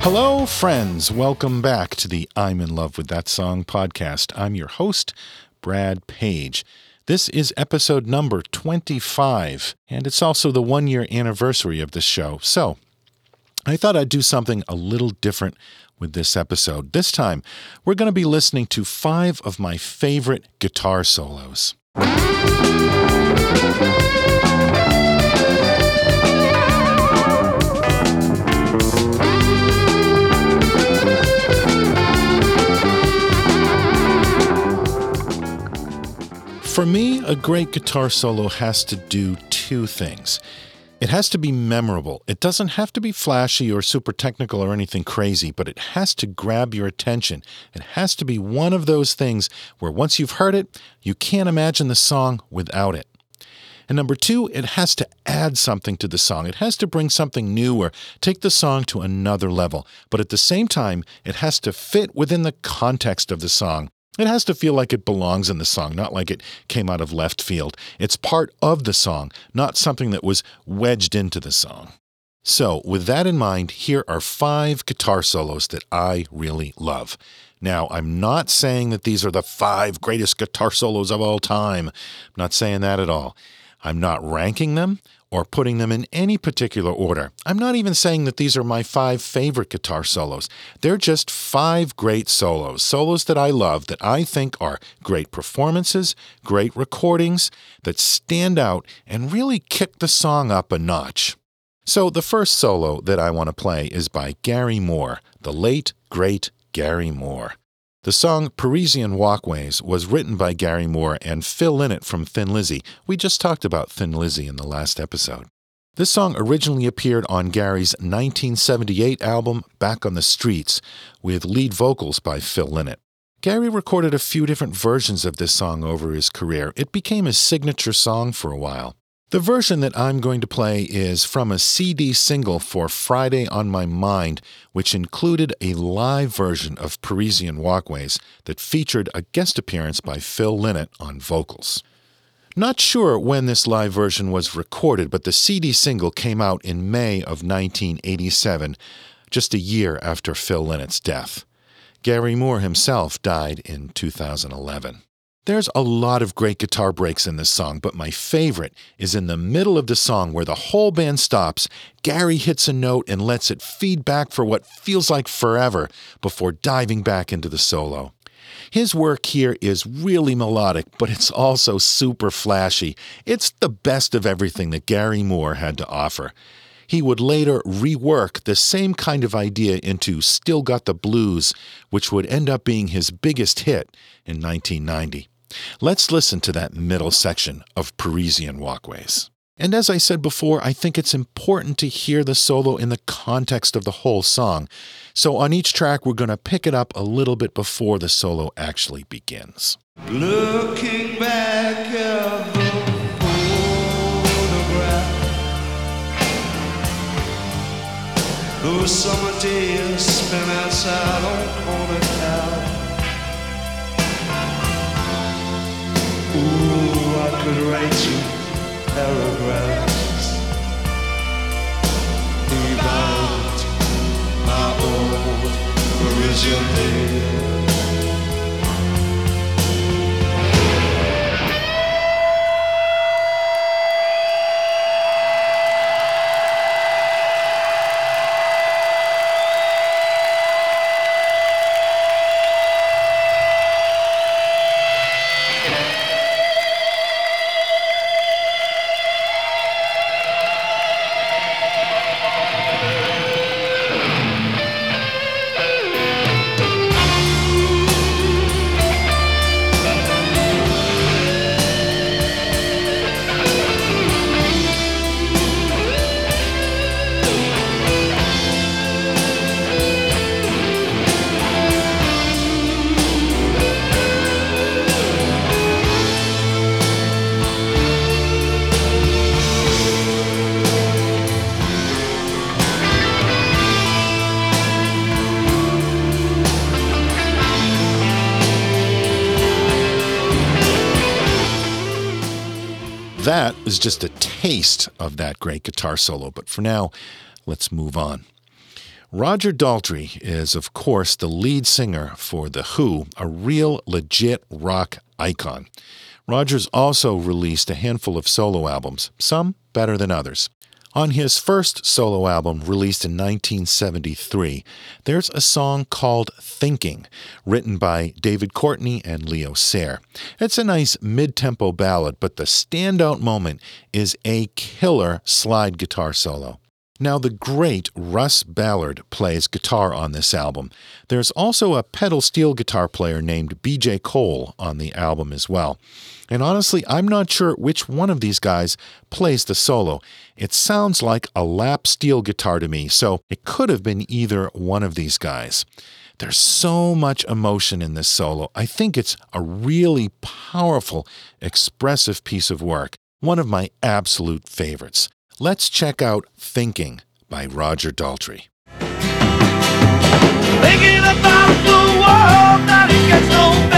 Hello, friends. Welcome back to the I'm in Love with That Song podcast. I'm your host, Brad Page. This is episode number 25, and it's also the one year anniversary of the show. So I thought I'd do something a little different with this episode. This time, we're going to be listening to five of my favorite guitar solos. For me, a great guitar solo has to do two things. It has to be memorable. It doesn't have to be flashy or super technical or anything crazy, but it has to grab your attention. It has to be one of those things where once you've heard it, you can't imagine the song without it. And number two, it has to add something to the song. It has to bring something new or take the song to another level. But at the same time, it has to fit within the context of the song. It has to feel like it belongs in the song, not like it came out of left field. It's part of the song, not something that was wedged into the song. So, with that in mind, here are five guitar solos that I really love. Now, I'm not saying that these are the five greatest guitar solos of all time. I'm not saying that at all. I'm not ranking them or putting them in any particular order. I'm not even saying that these are my five favorite guitar solos. They're just five great solos, solos that I love, that I think are great performances, great recordings, that stand out and really kick the song up a notch. So, the first solo that I want to play is by Gary Moore, the late, great Gary Moore. The song Parisian Walkways was written by Gary Moore and Phil Lynott from Thin Lizzy. We just talked about Thin Lizzy in the last episode. This song originally appeared on Gary's 1978 album Back on the Streets with lead vocals by Phil Lynott. Gary recorded a few different versions of this song over his career. It became his signature song for a while. The version that I'm going to play is from a CD single for Friday on My Mind, which included a live version of Parisian Walkways that featured a guest appearance by Phil Lynott on vocals. Not sure when this live version was recorded, but the CD single came out in May of 1987, just a year after Phil Lynott's death. Gary Moore himself died in 2011. There's a lot of great guitar breaks in this song, but my favorite is in the middle of the song where the whole band stops. Gary hits a note and lets it feed back for what feels like forever before diving back into the solo. His work here is really melodic, but it's also super flashy. It's the best of everything that Gary Moore had to offer. He would later rework the same kind of idea into Still Got the Blues, which would end up being his biggest hit in 1990. Let's listen to that middle section of Parisian Walkways. And as I said before, I think it's important to hear the solo in the context of the whole song. So on each track, we're going to pick it up a little bit before the solo actually begins. Looking back at the photograph, those summer days spent outside on the couch. Ooh, I could write you paragraphs. About my old Parisian That is just a taste of that great guitar solo, but for now, let's move on. Roger Daltrey is, of course, the lead singer for The Who, a real legit rock icon. Rogers also released a handful of solo albums, some better than others. On his first solo album, released in 1973, there's a song called Thinking, written by David Courtney and Leo Sayer. It's a nice mid tempo ballad, but the standout moment is a killer slide guitar solo. Now, the great Russ Ballard plays guitar on this album. There's also a pedal steel guitar player named BJ Cole on the album as well. And honestly, I'm not sure which one of these guys plays the solo. It sounds like a lap steel guitar to me, so it could have been either one of these guys. There's so much emotion in this solo. I think it's a really powerful, expressive piece of work, one of my absolute favorites. Let's check out Thinking by Roger Daltrey. Thinking about the world that it gets no better.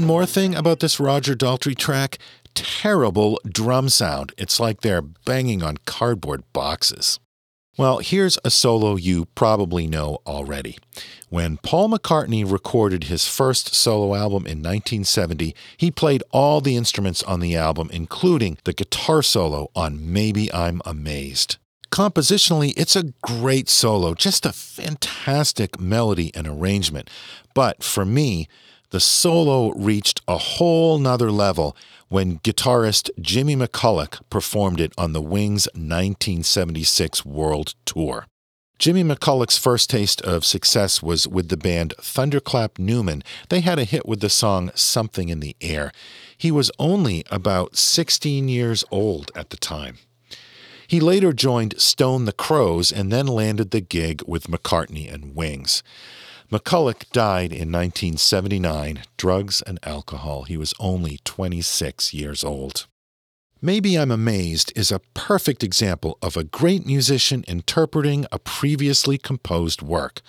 One more thing about this Roger Daltrey track terrible drum sound. It's like they're banging on cardboard boxes. Well, here's a solo you probably know already. When Paul McCartney recorded his first solo album in 1970, he played all the instruments on the album, including the guitar solo on Maybe I'm Amazed. Compositionally, it's a great solo, just a fantastic melody and arrangement. But for me, the solo reached a whole nother level when guitarist Jimmy McCulloch performed it on the Wings 1976 World Tour. Jimmy McCulloch's first taste of success was with the band Thunderclap Newman. They had a hit with the song Something in the Air. He was only about 16 years old at the time. He later joined Stone the Crows and then landed the gig with McCartney and Wings. McCulloch died in 1979, drugs and alcohol. He was only 26 years old. Maybe I'm Amazed is a perfect example of a great musician interpreting a previously composed work.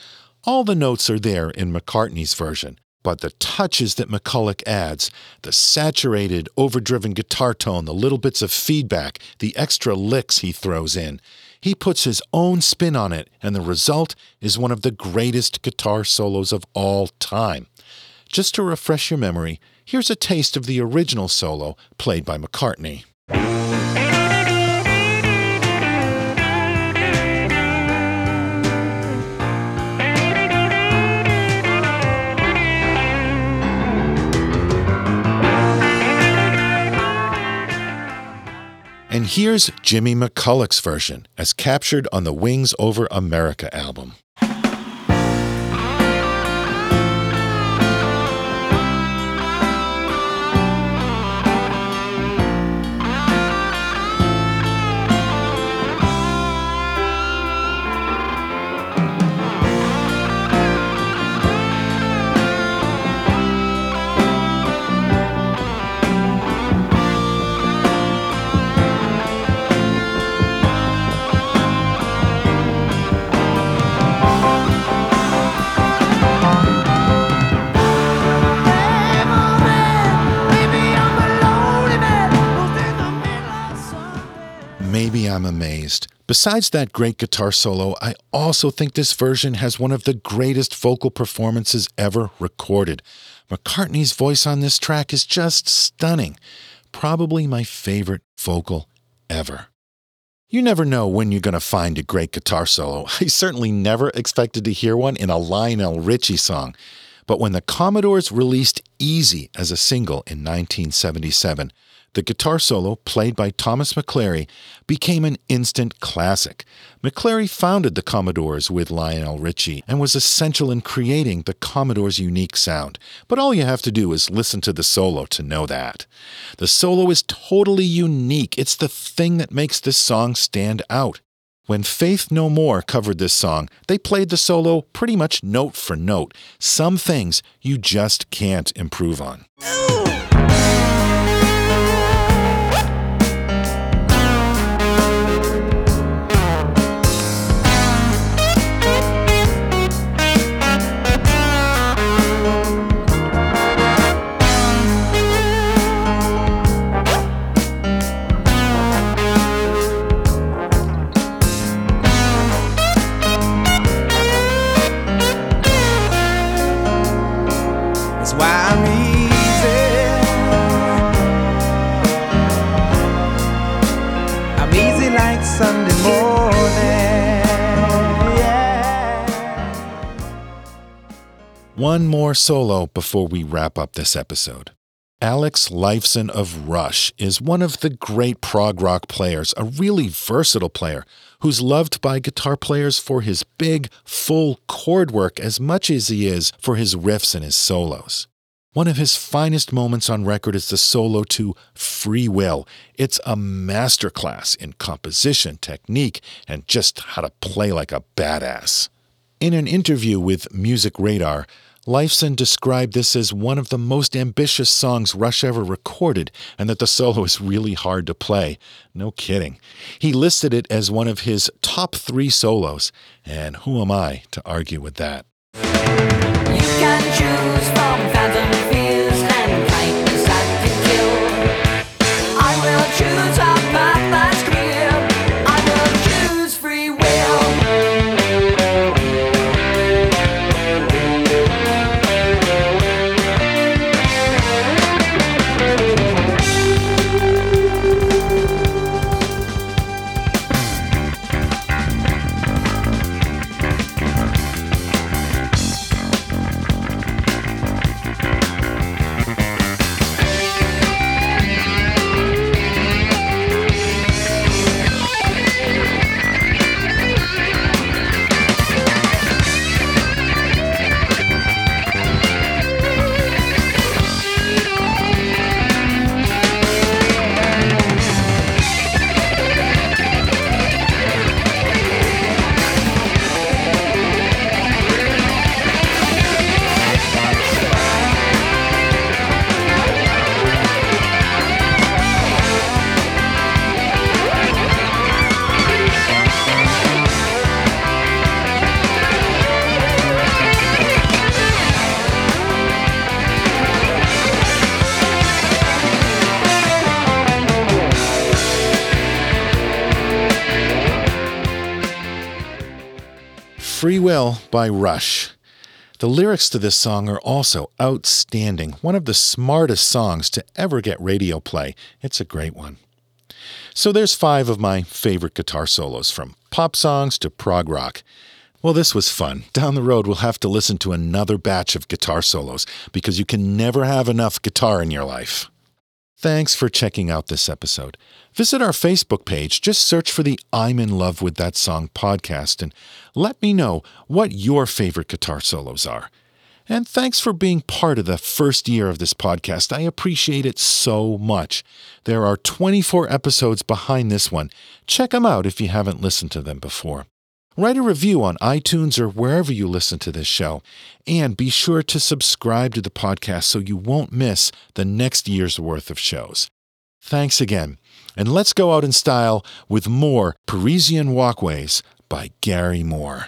All the notes are there in McCartney's version, but the touches that McCulloch adds, the saturated, overdriven guitar tone, the little bits of feedback, the extra licks he throws in, he puts his own spin on it, and the result is one of the greatest guitar solos of all time. Just to refresh your memory, here's a taste of the original solo played by McCartney. And here's Jimmy McCulloch's version, as captured on the Wings Over America album. Besides that great guitar solo, I also think this version has one of the greatest vocal performances ever recorded. McCartney's voice on this track is just stunning. Probably my favorite vocal ever. You never know when you're going to find a great guitar solo. I certainly never expected to hear one in a Lionel Richie song. But when the Commodores released Easy as a single in 1977, the guitar solo, played by Thomas McClary, became an instant classic. McClary founded the Commodores with Lionel Richie and was essential in creating the Commodore's unique sound. But all you have to do is listen to the solo to know that. The solo is totally unique, it's the thing that makes this song stand out. When Faith No More covered this song, they played the solo pretty much note for note. Some things you just can't improve on. More solo before we wrap up this episode. Alex Lifeson of Rush is one of the great prog rock players, a really versatile player who's loved by guitar players for his big, full chord work as much as he is for his riffs and his solos. One of his finest moments on record is the solo to Free Will. It's a masterclass in composition, technique, and just how to play like a badass. In an interview with Music Radar, Lifeson described this as one of the most ambitious songs Rush ever recorded, and that the solo is really hard to play. No kidding. He listed it as one of his top three solos, and who am I to argue with that? Will by Rush. The lyrics to this song are also outstanding, one of the smartest songs to ever get radio play. It's a great one. So there's five of my favorite guitar solos, from pop songs to prog rock. Well, this was fun. Down the road, we'll have to listen to another batch of guitar solos because you can never have enough guitar in your life. Thanks for checking out this episode. Visit our Facebook page, just search for the I'm in Love with That Song podcast, and let me know what your favorite guitar solos are. And thanks for being part of the first year of this podcast. I appreciate it so much. There are 24 episodes behind this one. Check them out if you haven't listened to them before. Write a review on iTunes or wherever you listen to this show. And be sure to subscribe to the podcast so you won't miss the next year's worth of shows. Thanks again. And let's go out in style with more Parisian Walkways by Gary Moore.